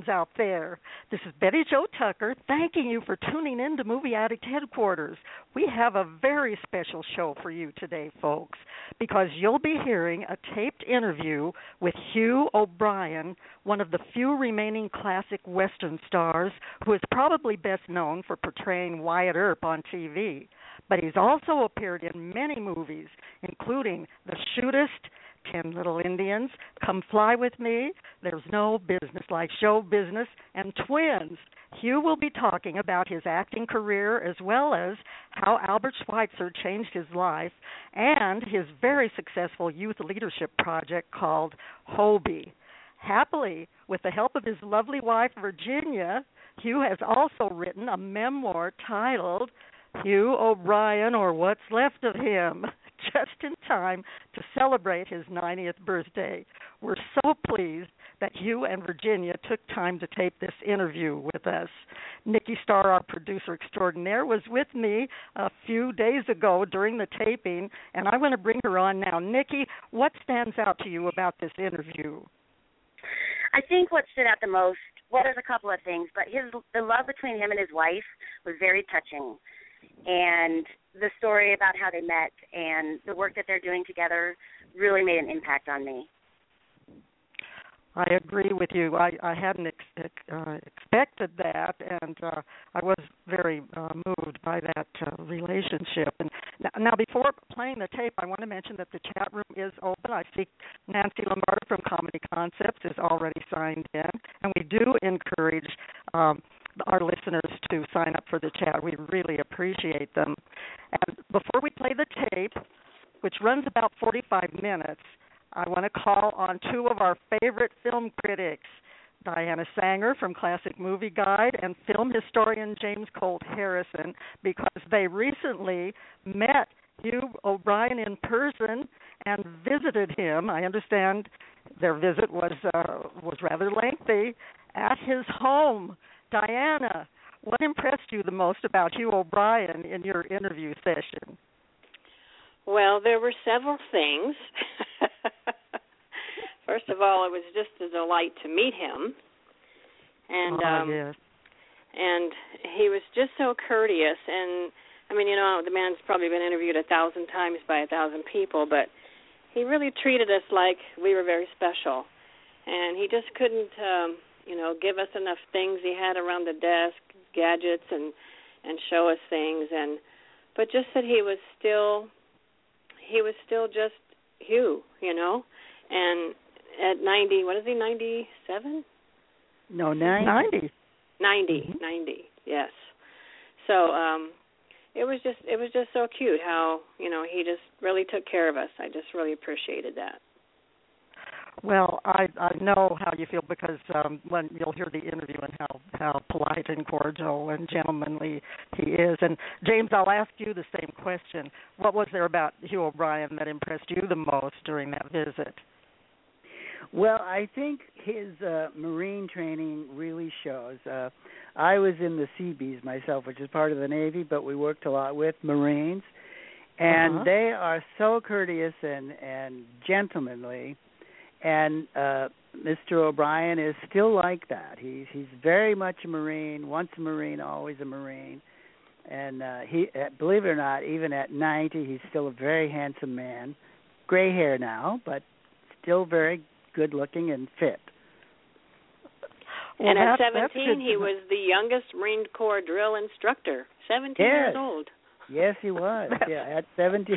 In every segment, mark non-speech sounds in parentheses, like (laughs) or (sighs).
fans out there. This is Betty Jo Tucker thanking you for tuning in to Movie Addict Headquarters. We have a very special show for you today, folks, because you'll be hearing a taped interview with Hugh O'Brian, one of the few remaining classic Western stars who is probably best known for portraying Wyatt Earp on TV. But he's also appeared in many movies, including The Shootist, Ten Little Indians, Come Fly With Me, There's No Business Like Show Business, and Twins. Hugh will be talking about his acting career as well as how Albert Schweitzer changed his life and his very successful youth leadership project called HOBY. Happily, with the help of his lovely wife Virginia, Hugh has also written a memoir titled Hugh O'Brian or What's Left of Him, just in time to celebrate his 90th birthday. We're so pleased that you and Virginia took time to tape this interview with us. Nikki Starr, our producer extraordinaire, was with me a few days ago during the taping, and I want to bring her on now. Nikki, what stands out to you about this interview? I think what stood out the most, well, there's a couple of things, but his the love between him and his wife was very touching, and the story about how they met and the work that they're doing together really made an impact on me. I agree with you. I, I hadn't ex- uh, expected that, and uh, I was very uh, moved by that uh, relationship. And now, now, before playing the tape, I want to mention that the chat room is open. I see Nancy Lombardo from Comedy Concepts is already signed in, and we do encourage um, our listeners to sign up for the chat. We really appreciate them. And before we play the tape, which runs about 45 minutes, I want to call on two of our favorite film critics, Diana Saenger from Classic Movie Guide and film historian James Colt Harrison, because they recently met Hugh O'Brian in person and visited him. I understand their visit was uh, was rather lengthy at his home. Diana, what impressed you the most about Hugh O'Brian in your interview session? Well, there were several things. (laughs) First of all, it was just a delight to meet him, and oh, um, yes. and he was just so courteous. And I mean, you know, the man's probably been interviewed a thousand times by a thousand people, but he really treated us like we were very special. And he just couldn't, um, you know, give us enough things he had around the desk, gadgets, and and show us things. And but just that he was still he was still just Hugh, you know, and at 90, what is he, 97? No, 90. 90. 90, Mm-hmm. 90, yes. So, um it was just it was just so cute how, you know, he just really took care of us. I just really appreciated that. Well, I I know how you feel because um when you'll hear the interview and how how polite and cordial and gentlemanly he is. And James, I'll ask you the same question. What was there about Hugh O'Brian that impressed you the most during that visit? Well, I think his uh, marine training really shows. Uh, I was in the Seabees myself, which is part of the Navy, but we worked a lot with Marines, and Uh-huh. they are so courteous and and gentlemanly. And uh, Mr. O'Brian is still like that. He's he's very much a Marine. Once a Marine, always a Marine. And uh, he, uh, believe it or not, even at 90, he's still a very handsome man. Gray hair now, but still very good looking and fit. Well, and at 17, he was the youngest Marine Corps drill instructor. 17 Yes. years old. Yes, he was. (laughs) yeah, at 70.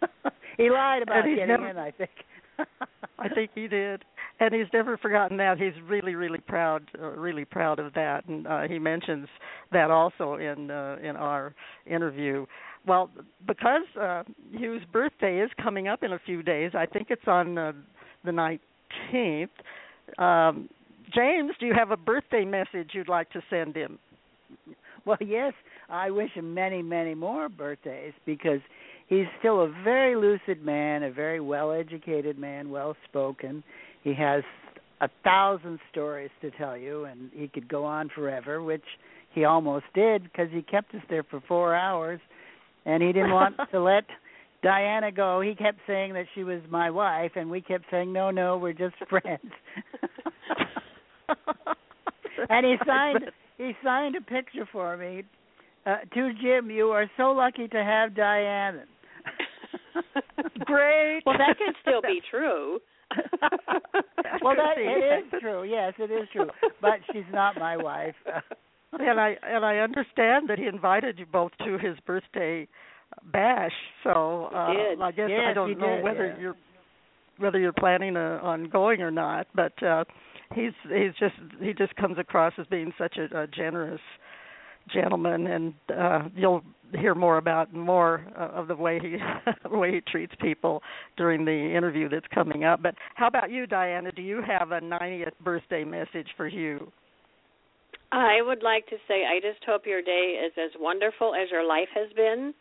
(laughs) he lied about getting never- in, I think. (laughs) I think he did. and he's never forgotten that. He's really, really proud, uh, really proud of that, and uh, he mentions that also in uh, in our interview. Well, because uh, Hugh's birthday is coming up in a few days, I think it's on uh, the nineteenth. Um, James, do you have a birthday message you'd like to send him? Well, yes, I wish him many, many more birthdays because he's still a very lucid man, a very well-educated man, well-spoken. He has a thousand stories to tell you, and he could go on forever, which he almost did because he kept us there for four hours, and he didn't want (laughs) to let Diana go. He kept saying that she was my wife, and we kept saying, "No, no, we're just (laughs) friends." (laughs) and he signed he signed a picture for me uh, to Jim. You are so lucky to have Diana. (laughs) Great. Well, that could still be true. well, that it is true. Yes, it is true. But she's not my wife. (laughs) and I and I understand that he invited you both to his birthday bash. So uh, I guess yes, I don't know did, whether yeah. you're whether you're planning uh, on going or not. But uh, he's he's just he just comes across as being such a, a generous gentleman, and uh, you'll hear more about more uh, of the way he (laughs) the way he treats people during the interview that's coming up. But how about you, Diana? Do you have a 90th birthday message for Hugh? I would like to say I just hope your day is as wonderful as your life has been.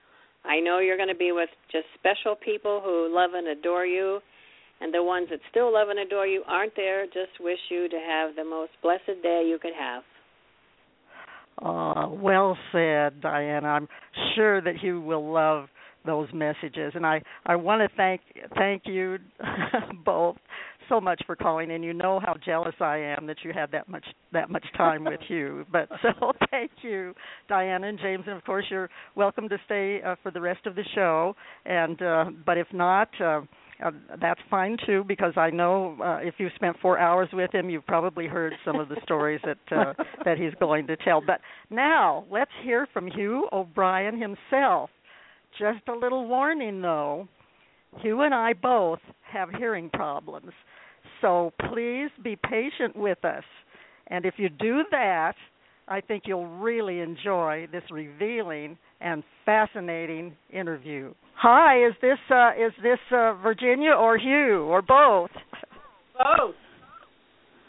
I know you're going to be with just special people who love and adore you, and the ones that still love and adore you aren't there. Just wish you to have the most blessed day you could have. Uh, well said, Diana. I'm sure that Hugh will love those messages, and I I want to thank thank you (laughs) both so much for calling in. You know how jealous I am that you had that much that much time with (laughs) Hugh. But so (laughs) thank you, Diana and James, and of course you're welcome to stay uh, for the rest of the show. And uh, but if not. Uh, uh, that's fine too because I know uh, if you spent four hours with him, you've probably heard some of the stories that uh, (laughs) that he's going to tell. But now let's hear from Hugh O'Brian himself. Just a little warning though, Hugh and I both have hearing problems, so please be patient with us. And if you do that, I think you'll really enjoy this revealing and fascinating interview. Hi, is this uh, is this uh, Virginia or Hugh or both? Both.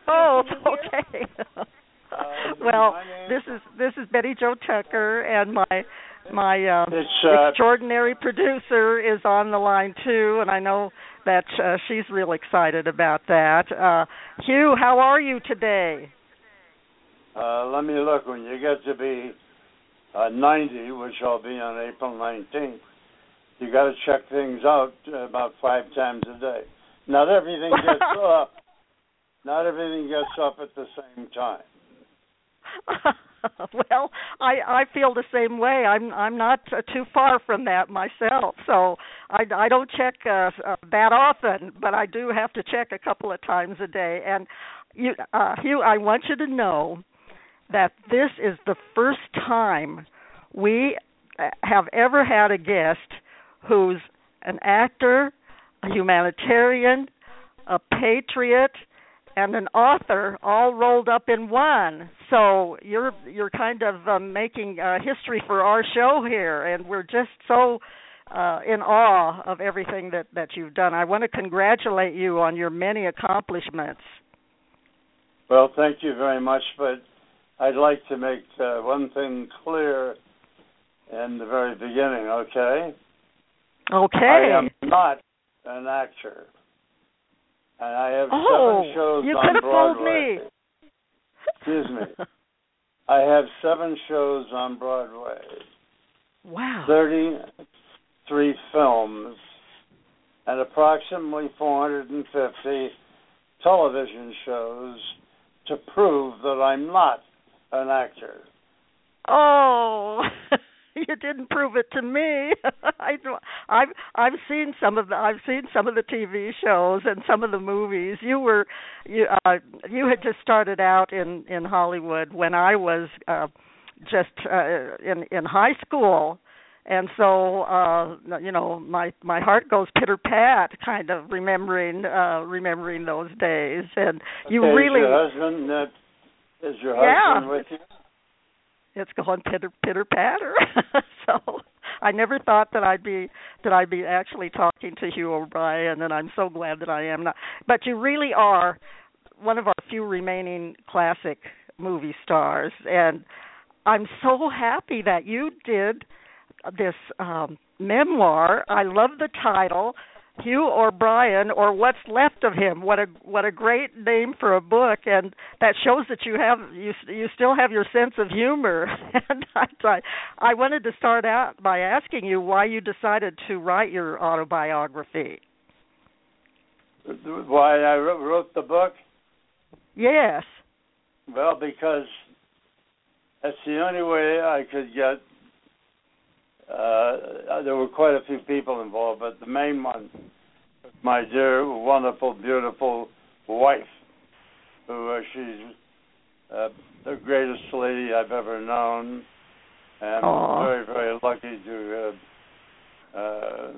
Both. Okay. Uh, (laughs) well, this is this is Betty Jo Tucker, and my my uh, uh, extraordinary producer is on the line too, and I know that uh, she's real excited about that. Uh, Hugh, how are you today? Uh, let me look. When you get to be uh, 90, which I'll be on April 19th, you got to check things out uh, about five times a day. Not everything (laughs) gets up. Not everything gets up at the same time. (laughs) well, I I feel the same way. I'm I'm not uh, too far from that myself. So I I don't check uh, uh that often, but I do have to check a couple of times a day. And you uh Hugh, I want you to know that this is the first time we uh, have ever had a guest who's an actor, a humanitarian, a patriot, and an author all rolled up in one. So you're you're kind of um, making uh, history for our show here, and we're just so uh, in awe of everything that that you've done. I want to congratulate you on your many accomplishments. Well, thank you very much, but I'd like to make uh, one thing clear in the very beginning, okay? Okay. I am not an actor. And I have oh, seven shows you on could have fooled Broadway. me. Excuse me. (laughs) I have seven shows on Broadway, wow. 33 films, and approximately 450 television shows to prove that I'm not an actor. Oh, (laughs) you didn't prove it to me. (laughs) I, I've I've seen some of the I've seen some of the TV shows and some of the movies. You were you uh you had just started out in in Hollywood when I was uh just uh in in high school and so uh you know my my heart goes pitter pat kind of remembering uh remembering those days and you okay, really your husband uh, is your Yeah. husband with you it's going pitter pitter patter (laughs) so I never thought that I'd be that I'd be actually talking to Hugh O'Brian and I'm so glad that I am not but you really are one of our few remaining classic movie stars and I'm so happy that you did this um memoir. I love the title, Hugh O'Brian or What's Left of Him. What a what a great name for a book and that shows that you have you you still have your sense of humor. (laughs) and I I, I wanted to start out by asking you why you decided to write your autobiography. why I wrote, wrote the book Yes. well because that's the only way I could get uh there were quite a few people involved but the main one my dear wonderful beautiful wife who uh, she's uh, the greatest lady I've ever known and Aw. very very lucky to uh, uh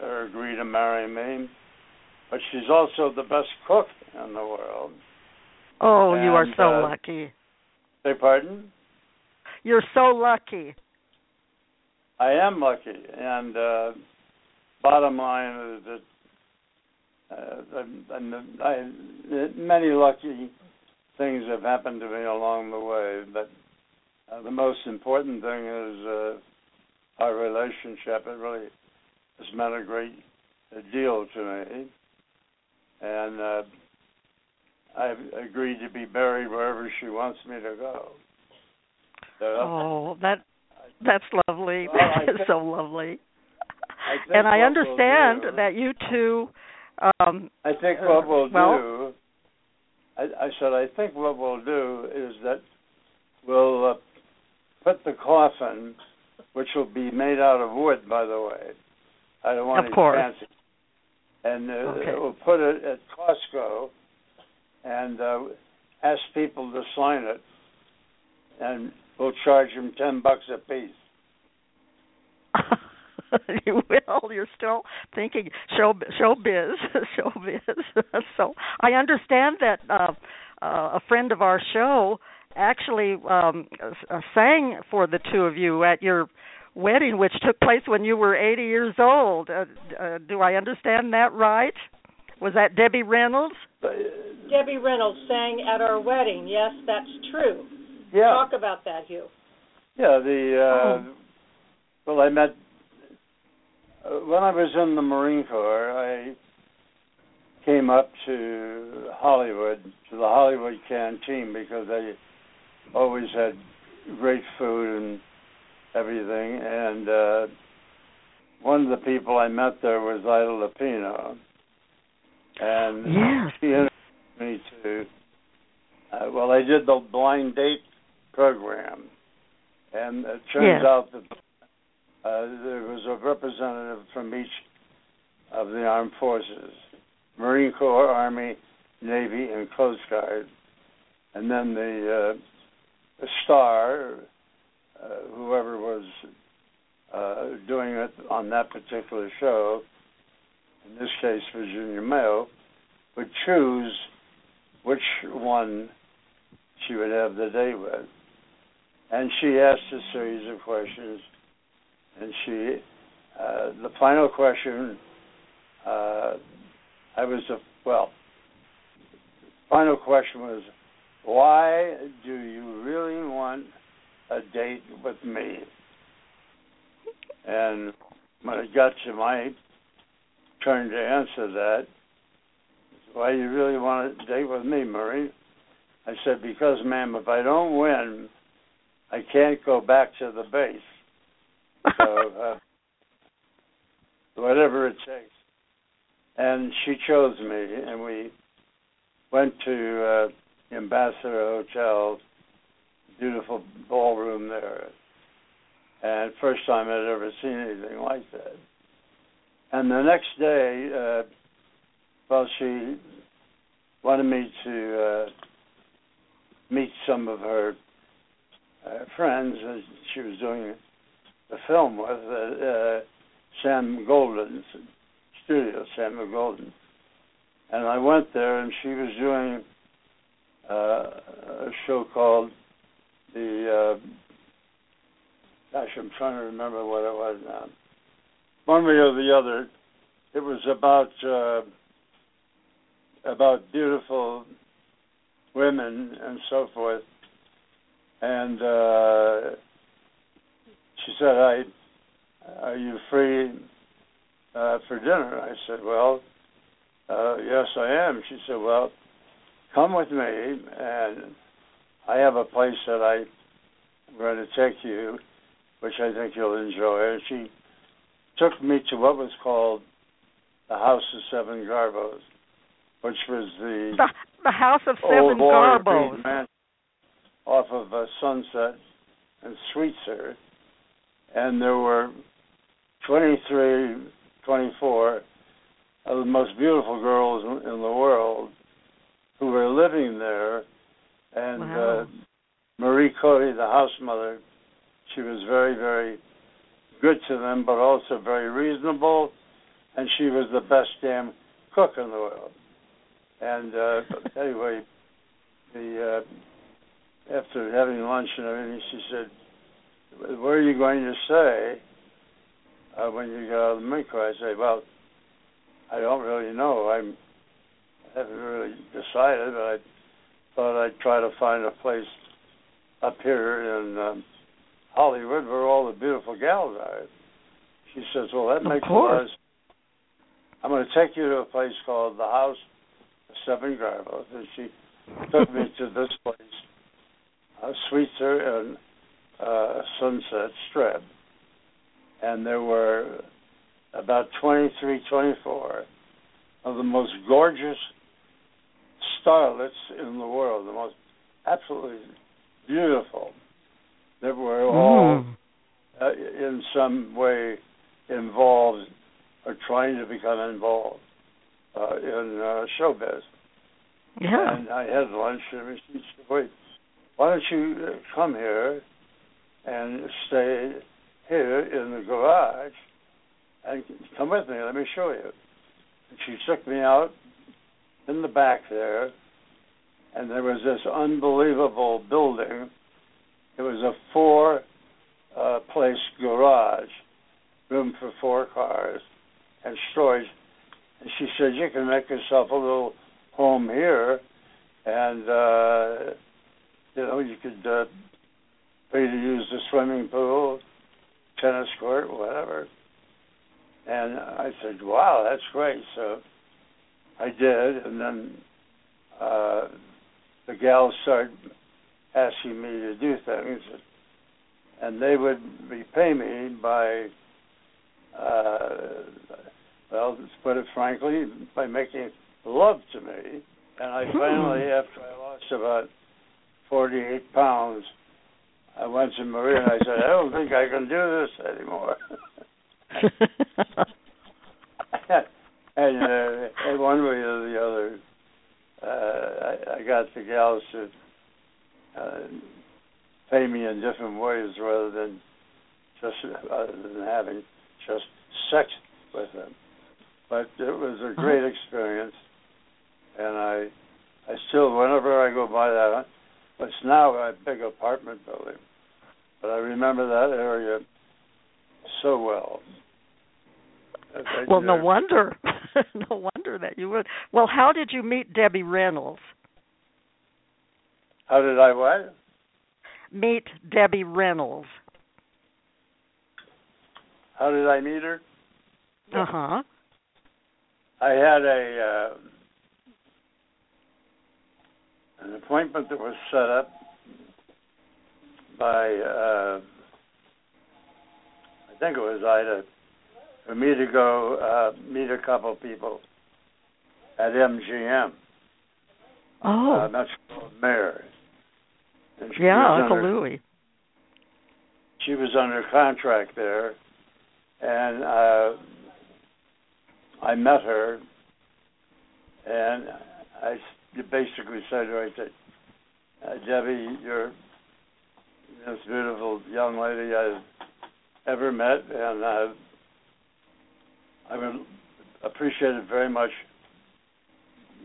her agree to marry me but she's also the best cook in the world Oh, you are so uh, lucky. say pardon You're so lucky. I am lucky, and uh, bottom line is that uh, and, and I, many lucky things have happened to me along the way, but uh, the most important thing is uh, our relationship. It really has meant a great deal to me, and uh, I've agreed to be buried wherever she wants me to go. Oh, that (laughs) that's lovely. Well, that is think- so lovely. I (laughs) And I understand that you two um I think what we'll Well- do. I, I said I think what we'll do is that we'll uh, put the coffin, which will be made out of wood, by the way. I don't want Of any course. fancy. And uh, Okay. we'll put it at Costco, and uh, ask people to sign it, and we'll charge them ten bucks a piece. (laughs) you will. You're still thinking show showbiz, showbiz. so biz (laughs) (laughs) so I understand that uh, uh, a friend of our show actually um, uh, sang for the two of you at your wedding, which took place when you were 80 years old. Uh, uh, do I understand that right? Was that Debbie Reynolds? Debbie Reynolds sang at our wedding. Yes, that's true. Yeah, Talk about that, Hugh. yeah. The uh, Oh. well, I met uh, when I was in the Marine Corps. I came up to Hollywood to the Hollywood canteen because they always had great food and everything. And uh, one of the people I met there was Ida Lupino, and Yes. she introduced me to. Uh, well, I did the blind date program, and it turns Yeah. out that uh, there was a representative from each of the armed forces Marine Corps, Army, Navy, and Coast Guard. And then the, uh, the star, uh, whoever was uh, doing it on that particular show, in this case Virginia Mayo, would choose which one she would have the date with. And she asked a series of questions, and she, uh, the final question, uh, I was a well. Final question was, why do you really want a date with me? And when it got to my turn to answer that, why do you really want a date with me, Murray? I said, because, ma'am, if I don't win, I can't go back to the base. So, (laughs) uh, whatever it takes. And she chose me, and we went to uh, Ambassador Hotel, beautiful ballroom there. And first time I'd ever seen anything like that. And the next day, uh, well, she wanted me to uh, meet some of her uh, friends. And she was doing the film with uh, uh, Sam Goldwyn studio, Samuel Goldwyn, and I went there, and she was doing uh, a show called the. Uh, gosh, I'm trying to remember what it was now. One way or the other, it was about uh, about beautiful women and so forth. And uh, she said, "I are you free uh, for dinner?" I said, "Well, uh, yes, I am." She said, "Well, come with me, and I have a place that I, I'm going to take you, which I think you'll enjoy." And she took me to what was called the House of Seven Garbos, which was the the, the House of Seven Garbos. Off of uh, Sunset and Sweetzer, and there were 23, 24 of the most beautiful girls in, in the world who were living there, and Wow. uh, Marie Cody, the house mother, she was very, very good to them, but also very reasonable, and she was the best damn cook in the world. And uh, (laughs) anyway, the uh, after having lunch and everything, she said, "What are you going to say uh, when you get out of the Corps?" I say, "Well, I don't really know. I'm I haven't really decided, but I thought I'd try to find a place up here in um, Hollywood where all the beautiful gals are." She says, "Well, that Of makes sense. I'm going to take you to a place called the House of Seven Garbos," and she took me to this place, Sweetzer and uh, Sunset Strip, and there were about 23, 24 of the most gorgeous starlets in the world, the most absolutely beautiful, that were all Mm. uh, in some way involved or trying to become involved uh, in uh, showbiz. Yeah. And I had lunch, and she said, "Wait, why don't you uh, come here and stay here in the garage and come with me? Let me show you." And she took me out in the back there, and there was this unbelievable building. It was a four uh, place garage, room for four cars, and storage. And she said, You can make yourself a little home here, and, uh, you know, you could uh, pay to use the swimming pool, tennis court, whatever. And I said, Wow, that's great. So I did, and then uh, the gals started asking me to do things, and they would repay me by, uh, well, to put it frankly, by making love to me. And I (laughs) finally, after I lost about 48 pounds, I went to Maria and I said, I don't think I can do this anymore. (laughs) and, uh, and one way or the other, uh, I, I got the gals to uh, pay me in different ways rather than just other than having just sex with them. But it was a great experience, and I I still whenever I go by that, it's now a big apartment building, but I remember that area so well. Well, no wonder. (laughs) no wonder that you would. Well, how did you meet Debbie Reynolds? How did I what? Meet Debbie Reynolds. How did I meet her? Uh huh. I had a uh, an appointment that was set up by uh, I think it was Ida for me to go uh, meet a couple people at MGM, Oh, uh, Metropolitan Mayer. Yeah, Uncle under- Louie. she was under contract there, and uh, I met her, and I s- basically said I said, uh, Debbie, you're this beautiful young lady. I've ever met, and uh, I would appreciate it very much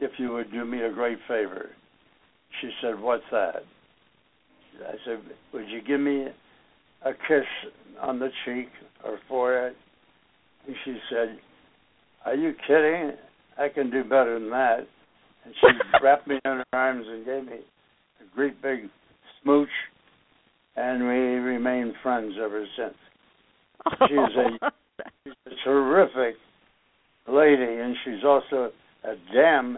if you would do me a great favor. She said, What's that? I said, Would you give me a kiss on the cheek or forehead? And she said, Are you kidding? I can do better than that. And she wrapped me in her arms and gave me a great big smooch, and we remained friends ever since. (laughs) She is a, she's a terrific lady, and she's also a damn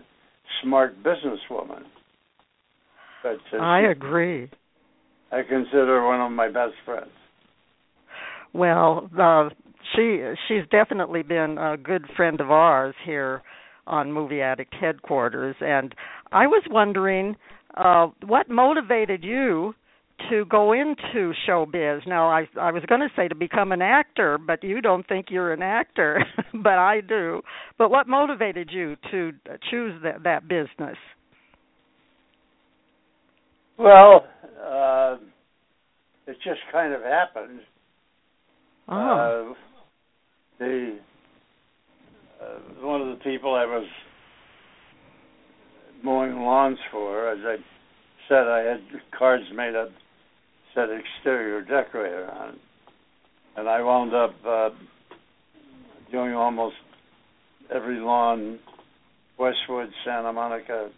smart businesswoman. But uh, I she- agree. I consider her one of my best friends. Well, uh, she she's definitely been a good friend of ours here on Movie Addict headquarters, and I was wondering uh, what motivated you to go into showbiz. Now, I I was going to say to become an actor, but you don't think you're an actor, (laughs) but I do. But what motivated you to choose that that business? Well, uh, it just kind of happened. Oh, Uh, the uh, one of the people I was mowing lawns for, as I said, I had cards made up said exterior decorator on, it. and I wound up uh, doing almost every lawn, Westwood, Santa Monica,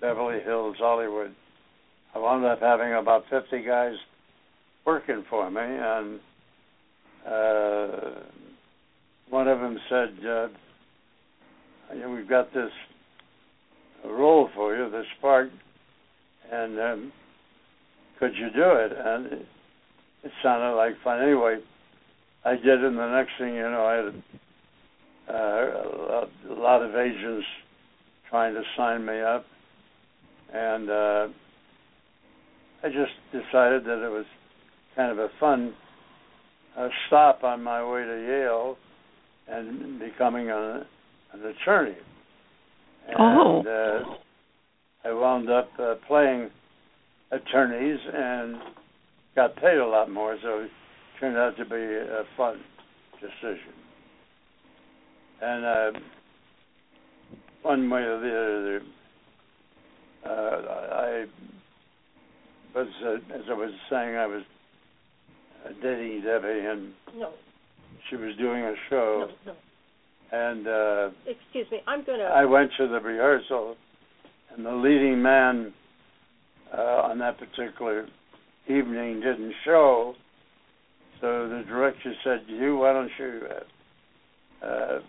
Beverly Hills, Hollywood. I wound up having about 50 guys working for me, and uh, one of them said, uh, know, "We've got this role for you, this part, and um, could you do it?" And it, it sounded like fun. Anyway, I did, and the next thing you know, I had uh, a lot of agents trying to sign me up, and uh, I just decided that it was kind of a fun uh, stop on my way to Yale and becoming a, an attorney. And, Oh. uh, I wound up uh, playing attorneys and got paid a lot more, so it turned out to be a fun decision. And uh, one way or the other, uh, I was, uh, as I was saying, I was uh, dating Debbie, and No, she was doing a show, no, no. And uh, Excuse me. I'm going to. I went to the rehearsal, and the leading man uh, on that particular evening didn't show. So the director said, "You, why don't you, uh, uh,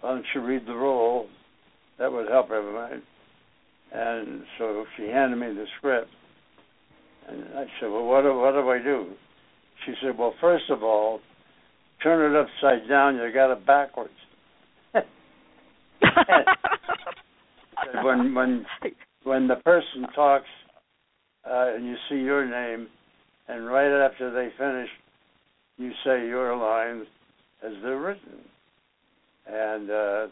why don't you read the role? That would help everybody." And so she handed me the script, and I said, "Well, what do, what do I do?" She said, "Well, first of all, turn it upside down. You got it backwards." When when when the person talks uh, and you see your name, and right after they finish, you say your lines as they're written, and uh,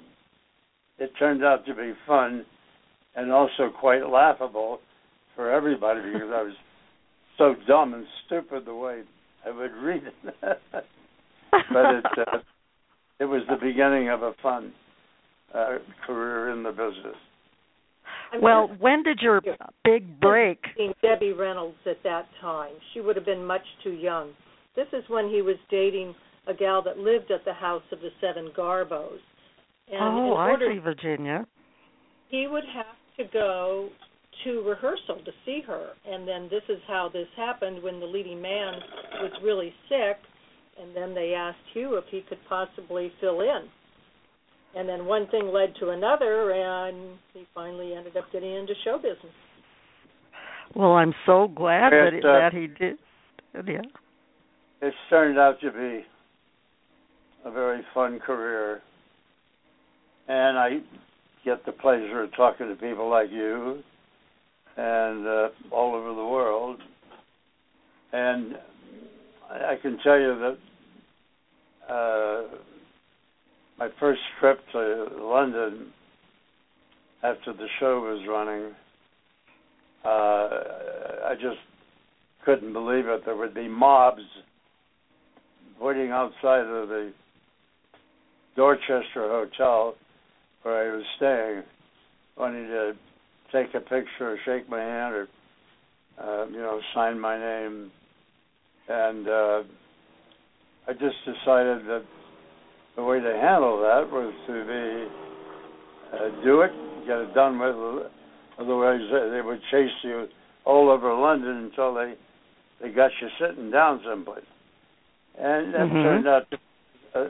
it turned out to be fun and also quite laughable for everybody because I was so dumb and stupid the way I would read it. (laughs) but it uh, it was the beginning of a fun uh, career in the business. Well, when did your big break? seen Debbie Reynolds at that time. She would have been much too young. This is when he was dating a gal that lived at the house of the Seven Garbos. And oh, in I see, Virginia. he would have to go to rehearsal to see her. And then this is how this happened when the leading man was really sick. And then they asked Hugh if he could possibly fill in. And then one thing led to another, and he finally ended up getting into show business. Well, I'm so glad that it, uh, that he did. Yeah. It's turned out to be a very fun career, and I get the pleasure of talking to people like you and uh, all over the world. And I I can tell you that uh, my first trip to London after the show was running, uh, I just couldn't believe it. There would be mobs waiting outside of the Dorchester Hotel where I was staying, wanting to take a picture or shake my hand or uh, you know sign my name, and uh, I just decided that the way to handle that was to be uh, do it, get it done with. Otherwise, they would chase you all over London until they they got you sitting down someplace. And that mm-hmm. turned out to be uh,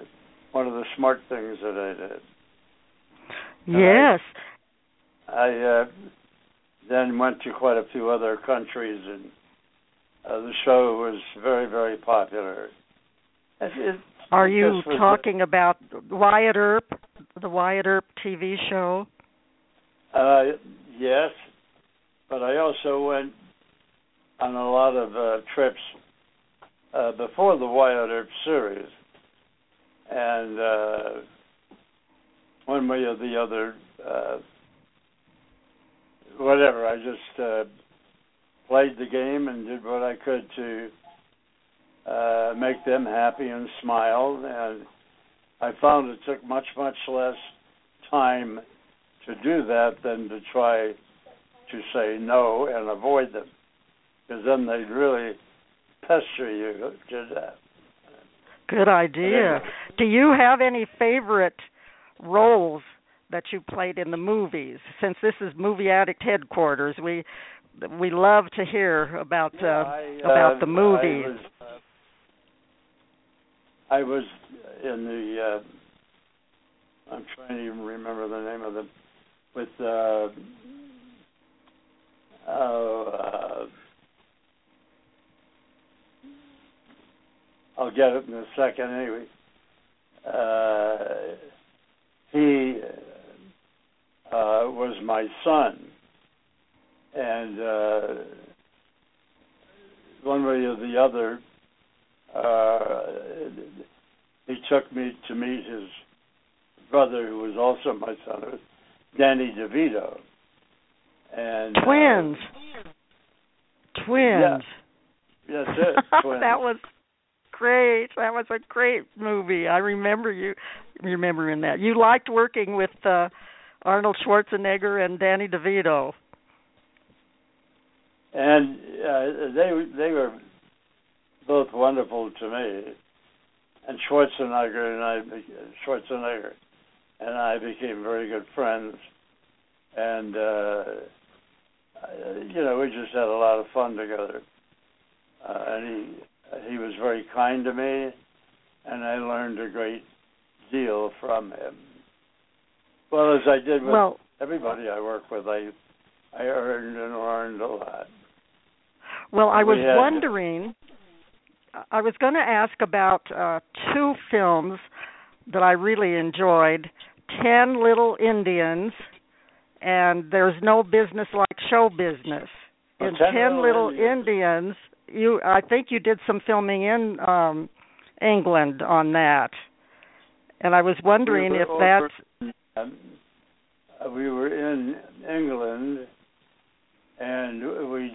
one of the smart things that I did. Yes. I, I uh, then went to quite a few other countries, and uh, the show was very, very popular. It, it, Are you talking a, about Wyatt Earp, the Wyatt Earp TV show? Uh, yes, but I also went on a lot of uh, trips uh, before the Wyatt Earp series, and uh, one way or the other, uh, whatever. I just uh, played the game and did what I could to uh, make them happy and smile, and I found it took much much less time to do that than to try to say no and avoid them, because then they'd really pester you to that. Good idea. Do you have any favorite roles that you played in the movies? Since this is Movie Addict headquarters, we we love to hear about uh, I, uh, about the movies. I was, uh, I was in the. Uh, I'm trying to even remember the name of them with. Uh, oh, uh, I'll get it in a second anyway. Uh, he uh, was my son, and uh, one way or the other, uh, he took me to meet his brother, who was also my son, Danny DeVito, and twins. Uh, twins. Yeah, (laughs) that's it. Twins. that was great. That was a great movie. I remember you remembering that. You liked working with uh Arnold Schwarzenegger and Danny DeVito. And uh, they they were both wonderful to me. And Schwarzenegger and I Schwarzenegger and I became very good friends. And uh you know, we just had a lot of fun together. Uh, and he he was very kind to me, and I learned a great deal from him. Well, as I did with well, everybody I work with, I I earned and learned a lot. Well, I was we had, wondering. I was going to ask about uh, two films that I really enjoyed: Ten Little Indians and There's No Business Like Show Business. In Ten, Ten Little Indians, Indians you I think you did some filming in um England on that. And I was wondering we if that's um, we were in England and we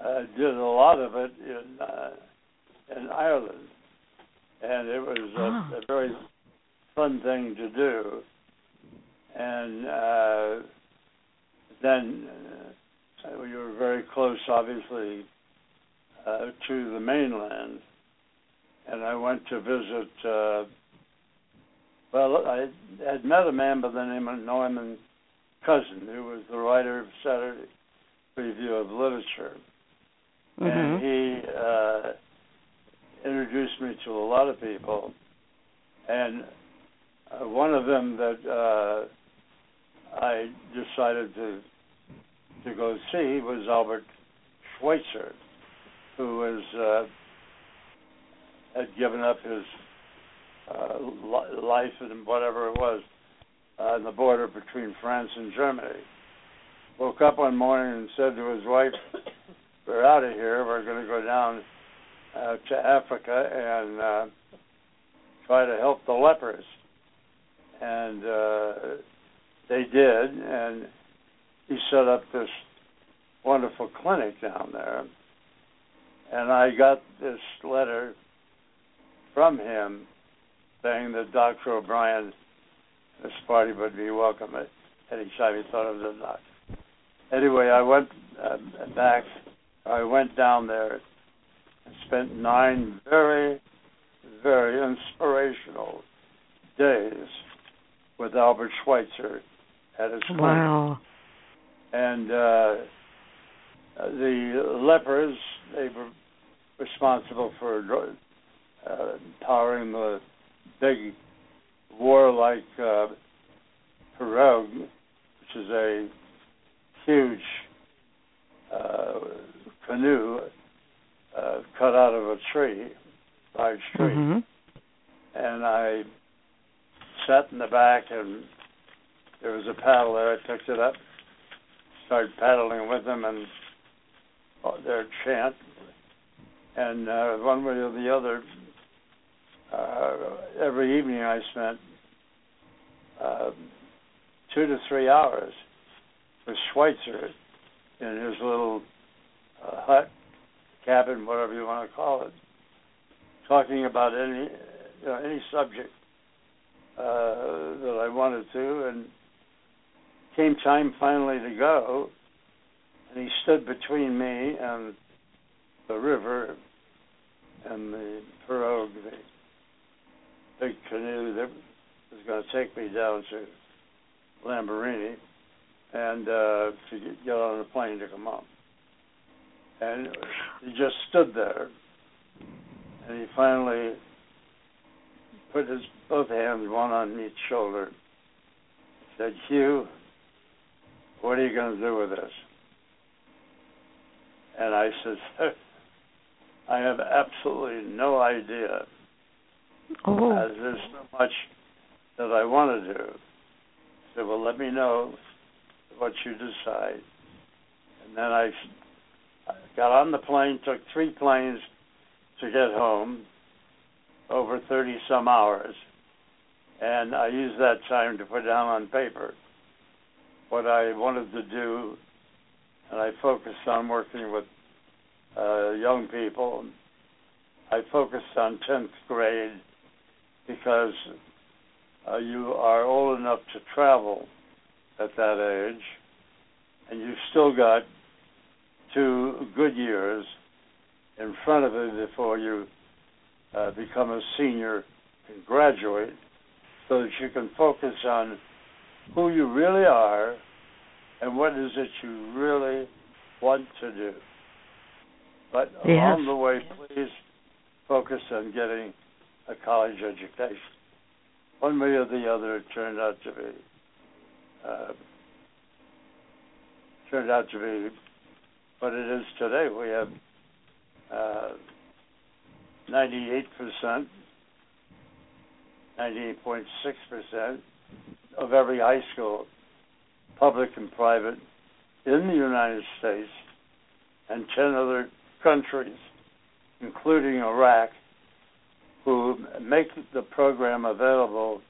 uh, did a lot of it in uh, in Ireland, and it was a, Oh. a very fun thing to do. And uh, then uh, we were very close, obviously, uh, to the mainland, and I went to visit. Uh, well, I had met a man by the name of Norman Cousin, who was the writer of Saturday Review of Literature, Mhm. and he uh, introduced me to a lot of people, and uh, one of them that uh, I decided to to go see was Albert Schweitzer, who was uh, had given up his uh, li- life and whatever it was uh, on the border between France and Germany. Woke up one morning and said to his wife, "We're out of here. We're going to go down uh, to Africa and uh, try to help the lepers." And uh, they did, and he set up this wonderful clinic down there and I got this letter from him saying that Dr. O'Brian, this party would be welcome at any time he thought of the doctor. Anyway, I went uh, back, I went down there and spent nine very, very inspirational days with Albert Schweitzer at his clinic. Wow. And uh, the lepers, they were responsible for uh, powering the big warlike uh, pirogue, which is a huge uh, canoe uh, cut out of a tree, large tree. Mhm. And I sat in the back, and there was a paddle there. I picked it up, started paddling with them, and uh, their chant. And uh, one way or the other, uh, every evening I spent uh, two to three hours with Schweitzer in his little uh, hut, cabin, whatever you want to call it, talking about any you know, any subject uh, that I wanted to, and came time finally to go, and he stood between me and the river and the pirogue, the big canoe that was going to take me down to Lambaréné and uh, to get, get on a plane to come up. And he just stood there, and he finally put his both hands, one on each shoulder, said, Hugh, what are you going to do with this? And I said, I have absolutely no idea. Oh. As there's so much that I want to do. I said, well, let me know what you decide. And then I, I got on the plane, took three planes to get home, over 30 some hours. And I used that time to put down on paper what I wanted to do. And I focused on working with uh, young people. I focused on 10th grade because uh, you are old enough to travel at that age, and you've still got two good years in front of you before you uh, become a senior and graduate, so that you can focus on who you really are and what is it you really want to do. But Yes. along the way, please focus on getting a college education. One way or the other, it turned out to be uh, turned out to be what it is today. We have uh, 98%, 98.6% of every high school, public and private, in the United States and 10 other countries, including Iraq, who make the program available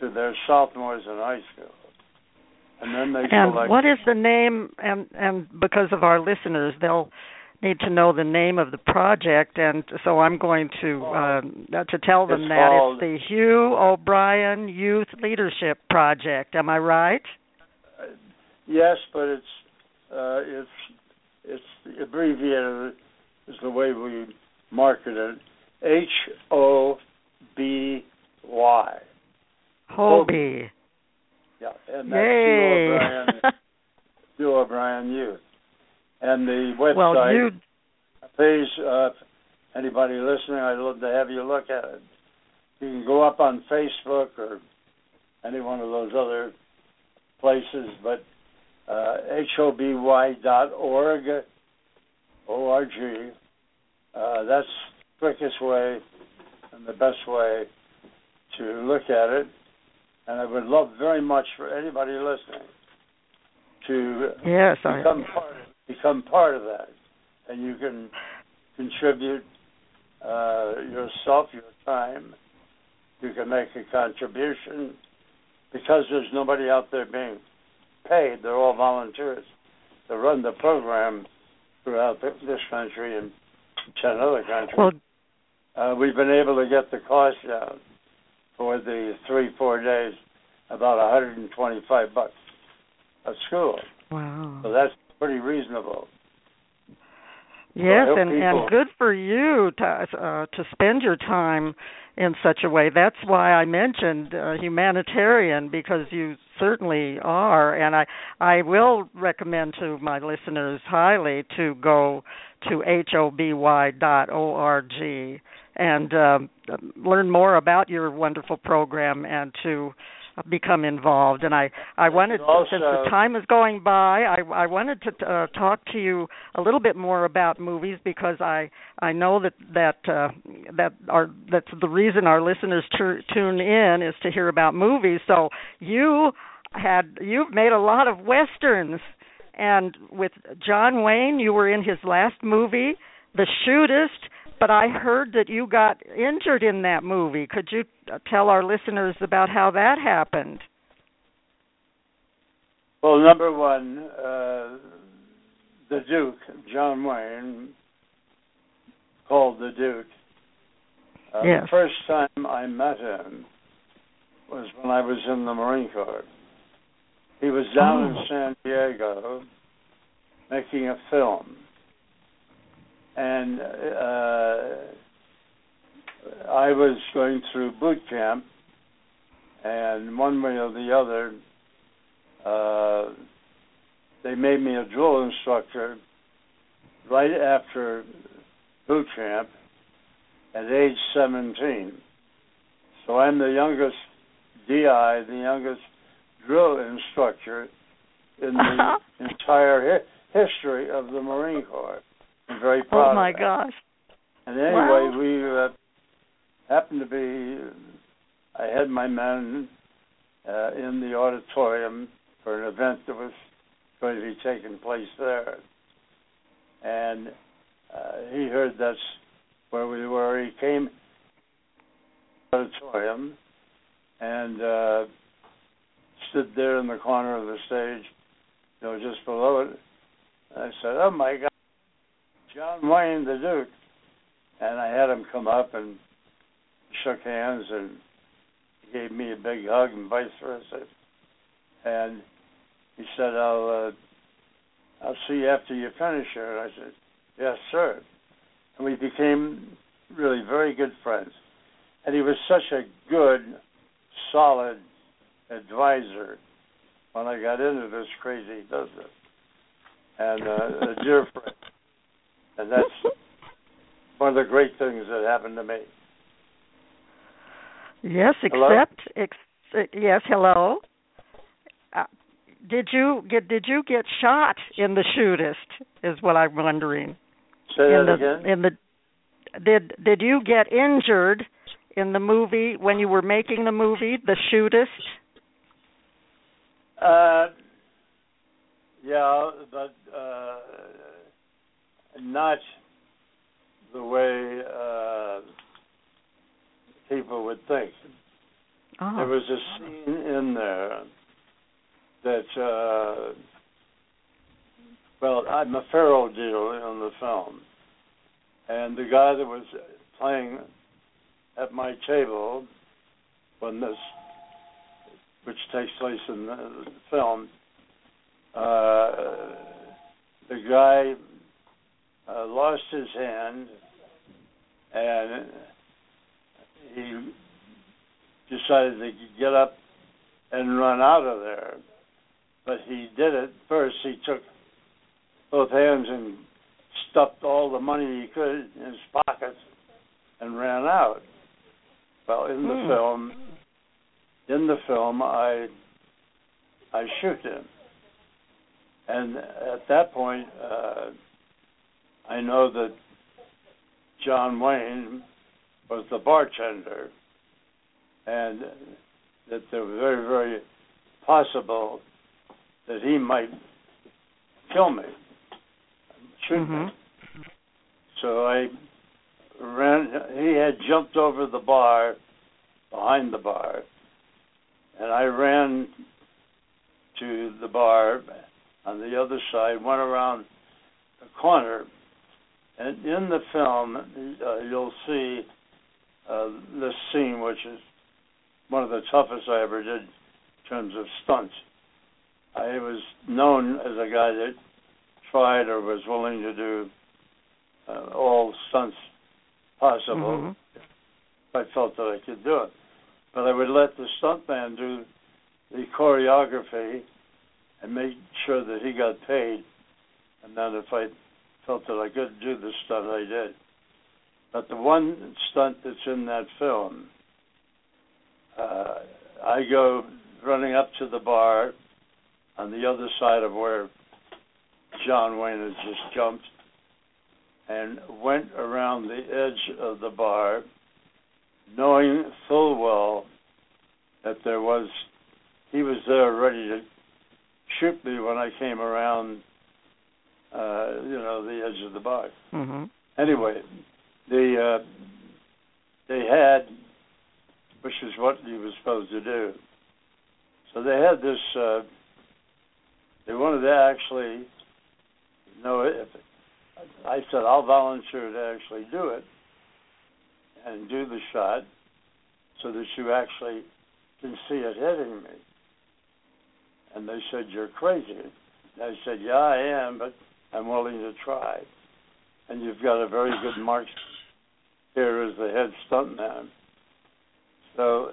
to their sophomores in high school. And then they And select what is the name? And and because of our listeners, they'll need to know the name of the project. And so I'm going to uh, to tell them It's that called- it's the Hugh O'Brian Youth Leadership Project. Am I right? Yes, but it's uh, it's it's abbreviated is the way we market it. H O B Y. HOBY. Yeah, and that's Yay. Hugh O'Brian (laughs) Youth. And the website, well, you please, uh, anybody listening, I'd love to have you look at it. You can go up on Facebook or any one of those other places, but uh, hoby dot org, O-R-G, uh, that's the quickest way and the best way to look at it. And I would love very much for anybody listening to yes, I become part become part of that, and you can contribute uh, yourself, your time. You can make a contribution because there's nobody out there being paid. They're all volunteers to run the program throughout the, this country and ten other countries. well uh, we've been able to get the cost down for the three four days about 125 bucks a school. Wow. So that's pretty reasonable. Yes, help and and good for you to uh, to spend your time in such a way. That's why I mentioned uh, humanitarian because you certainly are, and I I will recommend to my listeners highly to go to hoby dot org and um, learn more about your wonderful program and to become involved. And I I wanted also- since the time is going by, I I wanted to uh, talk to you a little bit more about movies because I I know that that uh, that our that's the reason our listeners tu- tune in is to hear about movies. So you had you've made a lot of westerns and with John Wayne you were in his last movie The Shootist but I heard that you got injured in that movie. Could you tell our listeners about how that happened? Well, number one, uh, the Duke, John Wayne, called the Duke. Uh, Yes. The first time I met him was when I was in the Marine Corps. He was down Oh. in San Diego making a film. And uh, I was going through boot camp, and one way or the other, uh, they made me a drill instructor right after boot camp at age 17. So I'm the youngest DI, the youngest drill instructor in the entire hi- history of the Marine Corps. I'm very proud Oh my gosh. And anyway, Wow. we uh, happened to be. I had my men uh, in the auditorium for an event that was going to be taking place there, and uh, he heard that's where we were. He came to the auditorium and uh, stood there in the corner of the stage, you know, just below it. I said, "Oh my God." John Wayne, the Duke. And I had him come up and shook hands and gave me a big hug and vice versa. And he said, I'll uh, I'll see you after you finish here. And I said, Yes, sir. And we became really very good friends. And he was such a good, solid advisor when I got into this crazy business. And uh, a dear friend. And that's (laughs) one of the great things that happened to me. Yes, except ex- yes, hello. Uh, did you get did you get shot in the shootist is what I'm wondering. Say in that the again. in the did did you get injured in the movie when you were making the movie The Shootist? Uh, yeah, but uh, not the way uh, people would think. Oh. There was a scene in there that, uh, well, I'm a faro deal in the film, and the guy that was playing at my table when this, which takes place in the film, uh, the guy uh, lost his hand and he decided to get up and run out of there. But he did it first. He took both hands and stuffed all the money he could in his pockets and ran out. Well, in the Hmm. film, in the film, I I shoot him, and at that point, uh, I know that John Wayne was the bartender, and that it was very, very possible that he might kill me, shoot me. Mhm. So I ran. He had jumped over the bar, behind the bar, and I ran to the bar on the other side. Went around the corner, and in the film, uh, you'll see uh, this scene, which is one of the toughest I ever did in terms of stunts. I was known as a guy that tried or was willing to do uh, all stunts possible Mhm. if I felt that I could do it. But I would let the stuntman do the choreography and make sure that he got paid. And then if I felt that I could do the stunt, I did. But the one stunt that's in that film, uh, I go running up to the bar on the other side of where John Wayne has just jumped and went around the edge of the bar knowing full well that there was he was there ready to shoot me when I came around uh you know the edge of the bar. Mhm. Anyway, the uh they had which is what he was supposed to do. So they had this uh they wanted to actually know if I said I'll volunteer to actually do it and do the shot so that you actually can see it hitting me. And they said, You're crazy. And I said, Yeah, I am, but I'm willing to try. And you've got a very good mark here as the head stuntman. So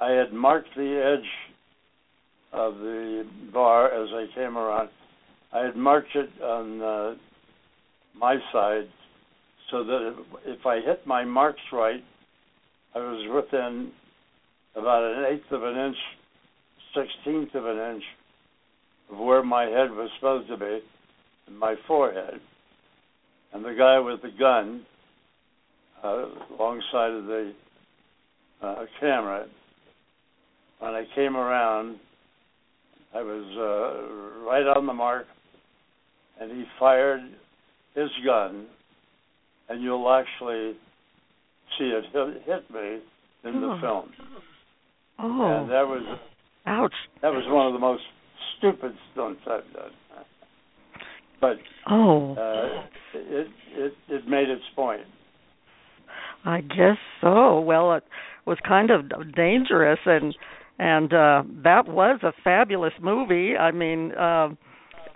I had marked the edge of the bar as I came around. I had marked it on uh, my side so that if, if I hit my marks right, I was within about an eighth of an inch, sixteenth of an inch of where my head was supposed to be, in my forehead. And the guy with the gun uh, alongside of the uh, camera, when I came around, I was uh, right on the mark, and he fired his gun, and you'll actually see it hit, hit me in the Oh. film. Oh. And that was Ouch. that was one of the most stupid stunts I've done. But Oh. uh, it it it made its point. I guess so. Well, it was kind of dangerous, and and uh, that was a fabulous movie. I mean, uh,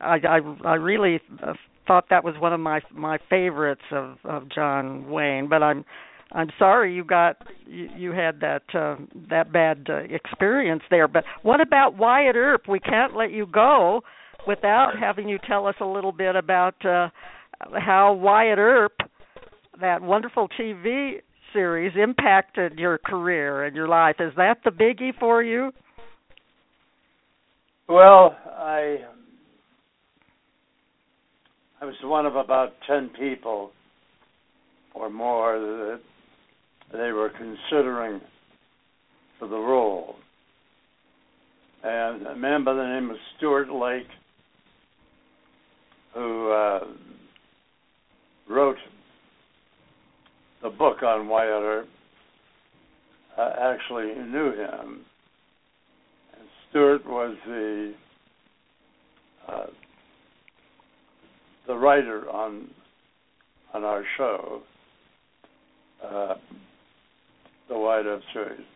I I I really uh, thought that was one of my my favorites of of John Wayne. But I'm I'm sorry you got you, you had that uh, that bad uh, experience there. But what about Wyatt Earp? We can't let you go without having you tell us a little bit about uh, how Wyatt Earp that wonderful TV series impacted your career and your life. Is that the biggie for you? Well, I I was one of about ten people or more that they were considering for the role. And a man by the name of Stuart Lake, who uh, wrote the book on Wyatt Earp, uh, actually knew him. And Stuart was the uh, the writer on on our show, uh, the Wyatt Earp series.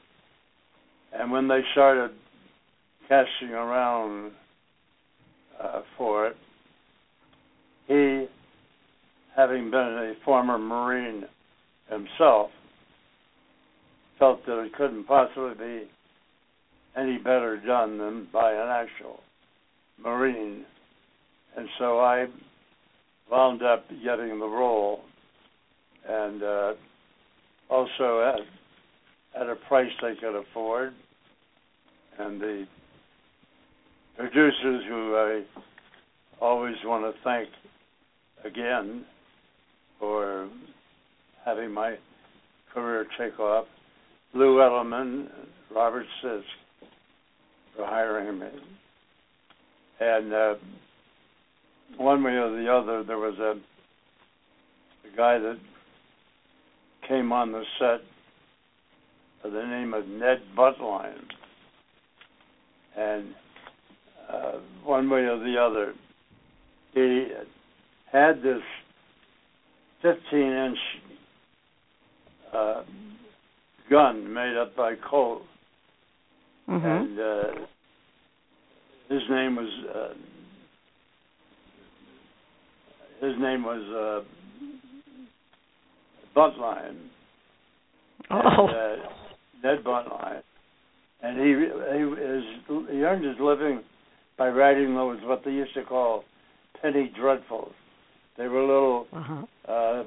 And when they started casting around uh, for it, he, having been a former Marine himself, felt that it couldn't possibly be any better done than by an actual Marine. And so I wound up getting the role and uh, also at, at a price they could afford. And the producers who I always want to thank again for having my career take off. Lou Edelman, Robert Sisk for hiring me. And uh, one way or the other, there was a, a guy that came on the set by the name of Ned Buntline. And uh, one way or the other, he had this 15 inch uh, gun made up by Colt, Mhm. and uh, his name was uh, his name was uh, Buntline. Oh. And, uh, Ned Buntline, and he he is he earned his living by writing those what they used to call penny dreadfuls. They were little Uh-huh. uh,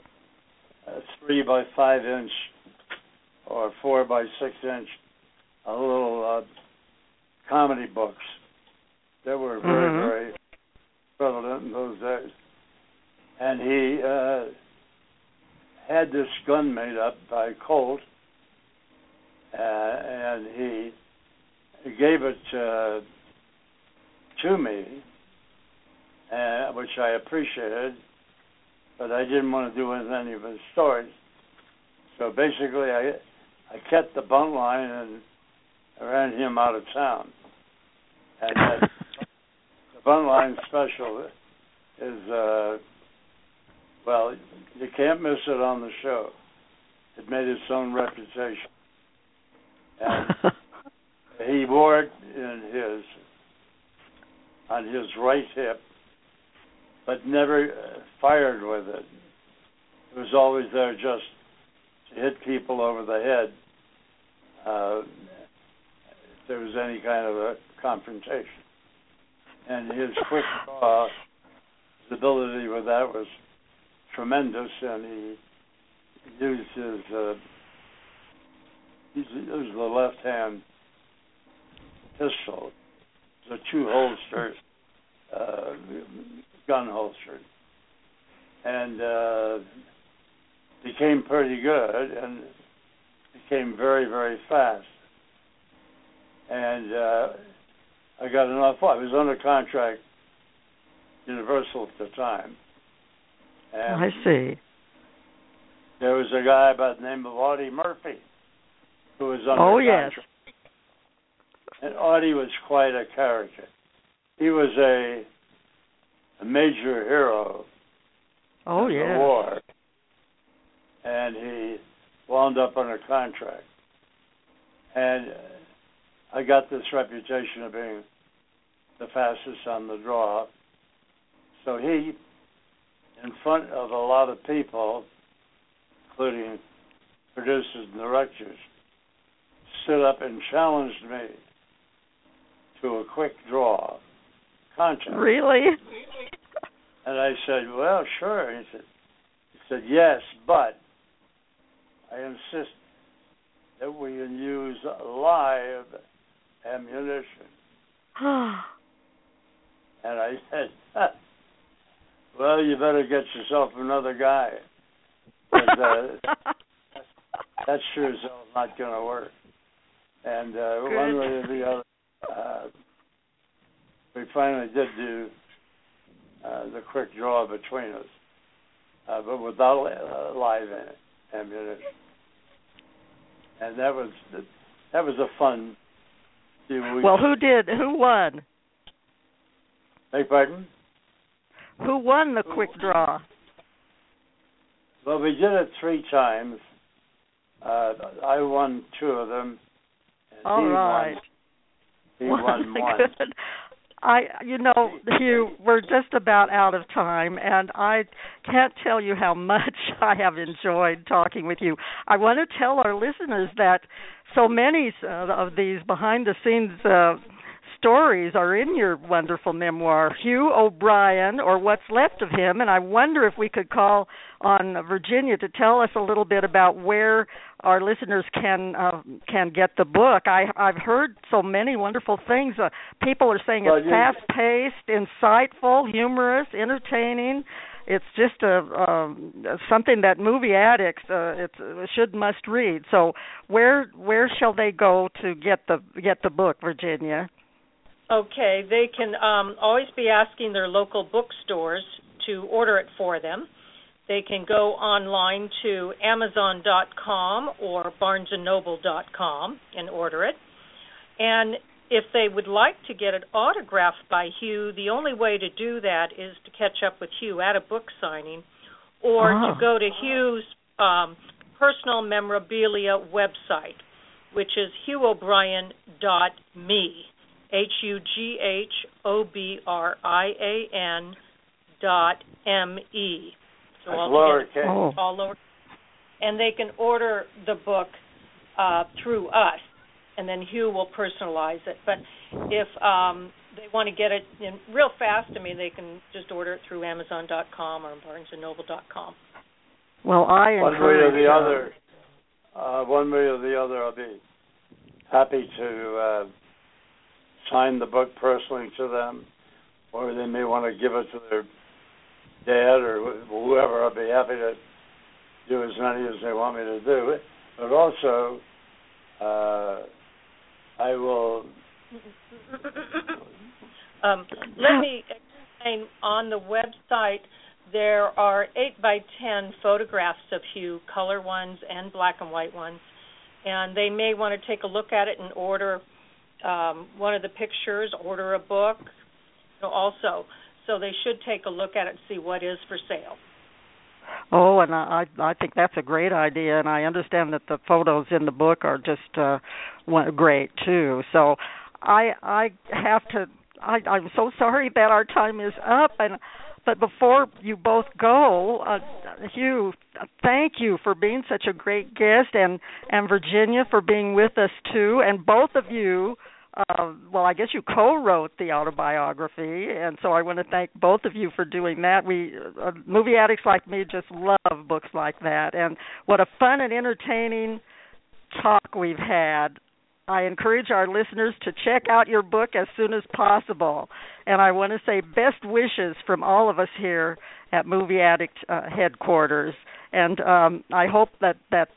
three by five inch or four by six inch, a little uh, comedy books that were very Mhm. very prevalent in those days. And he uh, had this gun made up by Colt, uh, and he, he gave it uh, to me, uh, which I appreciated, but I didn't want to do with any of his stories. So basically, I I kept the Buntline and I ran him out of town. And that, (laughs) the Buntline special is uh, well, you can't miss it on the show. It made its own reputation, and (laughs) he wore it in his on his right hip, but never uh, fired with it. It was always there just to hit people over the head uh, if there was any kind of a confrontation. And his quick draw, his ability with that was tremendous, and he used his uh, he used the left hand pistol, the two holsters, uh, gun holstered, and uh, became pretty good and became very very fast. And uh, I got an offer. I was under contract, Universal at the time. And I see. there was a guy by the name of Audie Murphy who was under Oh, yes. And Audie was quite a character. He was a major hero Oh in the war, and he wound up under contract. And uh, I got this reputation of being the fastest on the draw. So he, in front of a lot of people, including producers and directors, stood up and challenged me to a quick draw contest. Really? And I said, "Well, sure." And he said, "He said yes, but I insist that we use live ammunition." (sighs) And I said, (laughs) "Well, you better get yourself another guy, uh, (laughs) that sure as hell not going to work." And uh, one way or the other, uh, we finally did do uh, the quick draw between us, uh, but without uh, live am- ammunition. And that was that was a fun few weeks. well, who did? Who won? Beg pardon? Who won the quick draw? Well, we did it three times. Uh, I won two of them. All he right. Won, he (laughs) Well, won one. good. I, you know, Hugh, we're just about out of time, and I can't tell you how much (laughs) I have enjoyed talking with you. I want to tell our listeners that so many uh, of these behind-the-scenes uh, stories are in your wonderful memoir, Hugh O'Brian, or what's left of him. And I wonder if we could call on Virginia to tell us a little bit about where our listeners can uh, can get the book. I I've heard so many wonderful things. Uh, people are saying Well, it's fast-paced, insightful, humorous, entertaining. It's just a um, something that movie addicts uh, it's, uh, should must read. So where where shall they go to get the get the book, Virginia? Okay, they can um, always be asking their local bookstores to order it for them. They can go online to Amazon.com or BarnesandNoble.com and order it. And if they would like to get it autographed by Hugh, the only way to do that is to catch up with Hugh at a book signing or Ah. to go to Hugh's um, personal memorabilia website, which is hughObrian.me. H U G H O B R I A N dot M E. So all lowercase. Oh. All lower. And they can order the book uh, through us, and then Hugh will personalize it. But if um, they want to get it in real fast to me, they can just order it through Amazon.com or BarnesandNoble.com. Well, I one way or the other, uh, one way or the other, I'll be happy to uh, sign the book personally to them, or they may want to give it to their dad or whoever. I'll be happy to do as many as they want me to do. But also, uh, I will. (laughs) um, let me explain on the website. There are eight by ten photographs of Hugh, color ones and black and white ones, and they may want to take a look at it and order um, one of the pictures, order a book. also, so they should take a look at it and see what is for sale. Oh, and I I think that's a great idea, and I understand that the photos in the book are just uh great too. So I I have to I I'm so sorry that our time is up and but before you both go, uh, Hugh, thank you for being such a great guest, and and Virginia for being with us too, and both of you uh, well, I guess you co-wrote the autobiography, and so I want to thank both of you for doing that. We uh, movie addicts like me just love books like that, and what a fun and entertaining talk we've had. I encourage our listeners to check out your book as soon as possible, and I want to say best wishes from all of us here at Movie Addict uh, headquarters. And um, I hope that that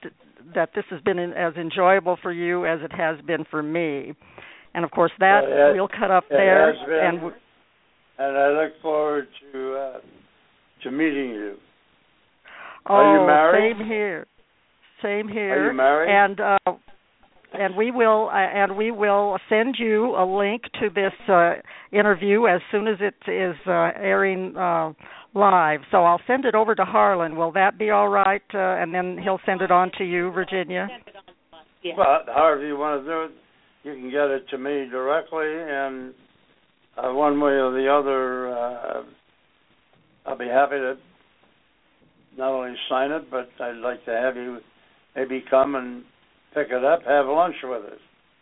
that this has been as enjoyable for you as it has been for me. And of course, that uh, we'll cut up there. and and I look forward to uh, to meeting you. Oh, Are you married? same here. Same here. Are you married? And uh, and we will uh, and we will send you a link to this uh, interview as soon as it is uh, airing uh, live. So I'll send it over to Harlan. Will that be all right? Uh, and then he'll send it on to you, Virginia. Well, however you want to do it you can get it to me directly, and uh, one way or the other, uh, I'll be happy to not only sign it, but I'd like to have you maybe come and pick it up, have lunch with us.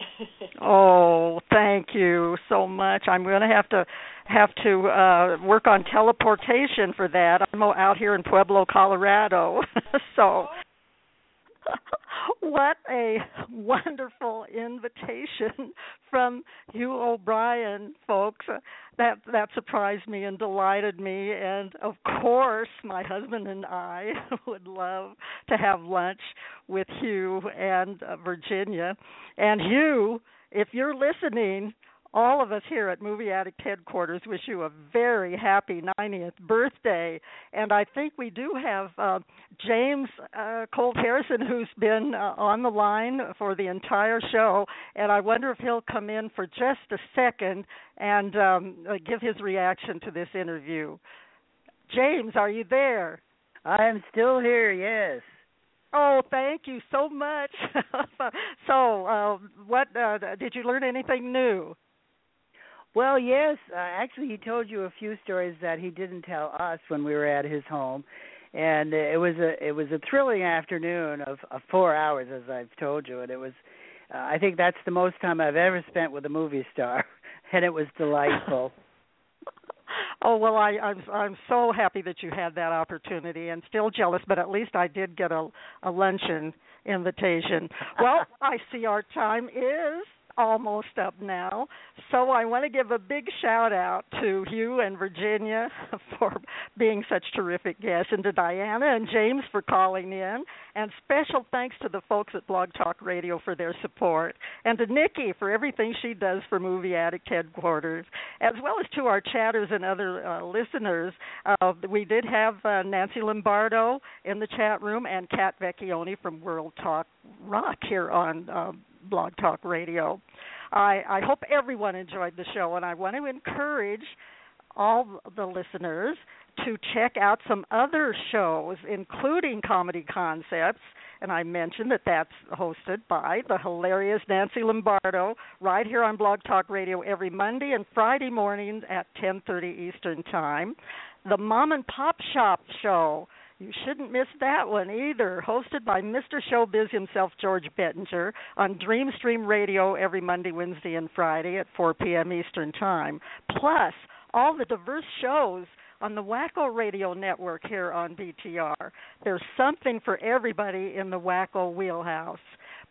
(laughs) oh, thank you so much. I'm going to have to have to uh work on teleportation for that. I'm out here in Pueblo, Colorado. (laughs) so (laughs) what a wonderful invitation from Hugh O'Brian, folks. That that surprised me and delighted me, and of course, my husband and I (laughs) would love to have lunch with Hugh and uh, Virginia. And Hugh, if you're listening, all of us here at Movie Addict headquarters wish you a very happy 90th birthday. And I think we do have uh, James uh, Colt Harrison, who's been uh, on the line for the entire show. And I wonder if he'll come in for just a second and um, uh, give his reaction to this interview. James, are you there? I am still here, yes. Oh, thank you so much. (laughs) so, uh, what uh, did you learn anything new? Well, yes. Uh, actually, he told you a few stories that he didn't tell us when we were at his home, and it was a it was a thrilling afternoon of, of four hours, as I've told you, and it was. Uh, I think that's the most time I've ever spent with a movie star, (laughs) and it was delightful. (laughs) oh well, I, I'm I'm so happy that you had that opportunity, and still jealous, but at least I did get a a luncheon invitation. Well, (laughs) I see our time is almost up now. So I want to give a big shout out to Hugh and Virginia (laughs) for being such terrific guests, and to Diana and James for calling in. And special thanks to the folks at Blog Talk Radio for their support, and to Nikki for everything she does for Movie Addict headquarters, as well as to our chatters and other uh, listeners. Uh, we did have uh, Nancy Lombardo in the chat room and Kat Vecchione from World Talk Rock here on. Blog Talk Radio. I, I hope everyone enjoyed the show, and I want to encourage all the listeners to check out some other shows, including Comedy Concepts And I mentioned that that's hosted by the hilarious Nancy Lombardo right here on Blog Talk Radio every Monday and Friday mornings at 10:30 Eastern Time. The Mom and Pop Shop show you shouldn't miss that one either. Hosted by Mr. Showbiz himself, George Bettinger, on Dreamstream Radio every Monday, Wednesday, and Friday at 4 p.m. Eastern Time. Plus, all the diverse shows on the Wacko Radio Network here on BTR. There's something for everybody in the Wacko wheelhouse.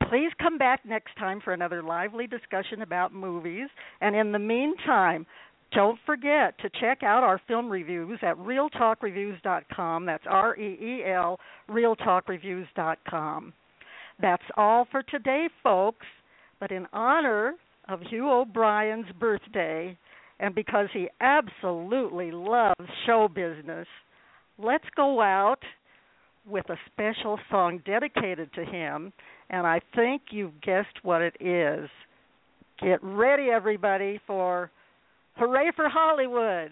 Please come back next time for another lively discussion about movies. And in the meantime, don't forget to check out our film reviews at reeltalkreviews.com. That's R E E L, reeltalkreviews.com. That's all for today, folks. But in honor of Hugh O'Brian's birthday, and because he absolutely loves show business, let's go out with a special song dedicated to him. And I think you've guessed what it is. Get ready, everybody, for Hooray for Hollywood!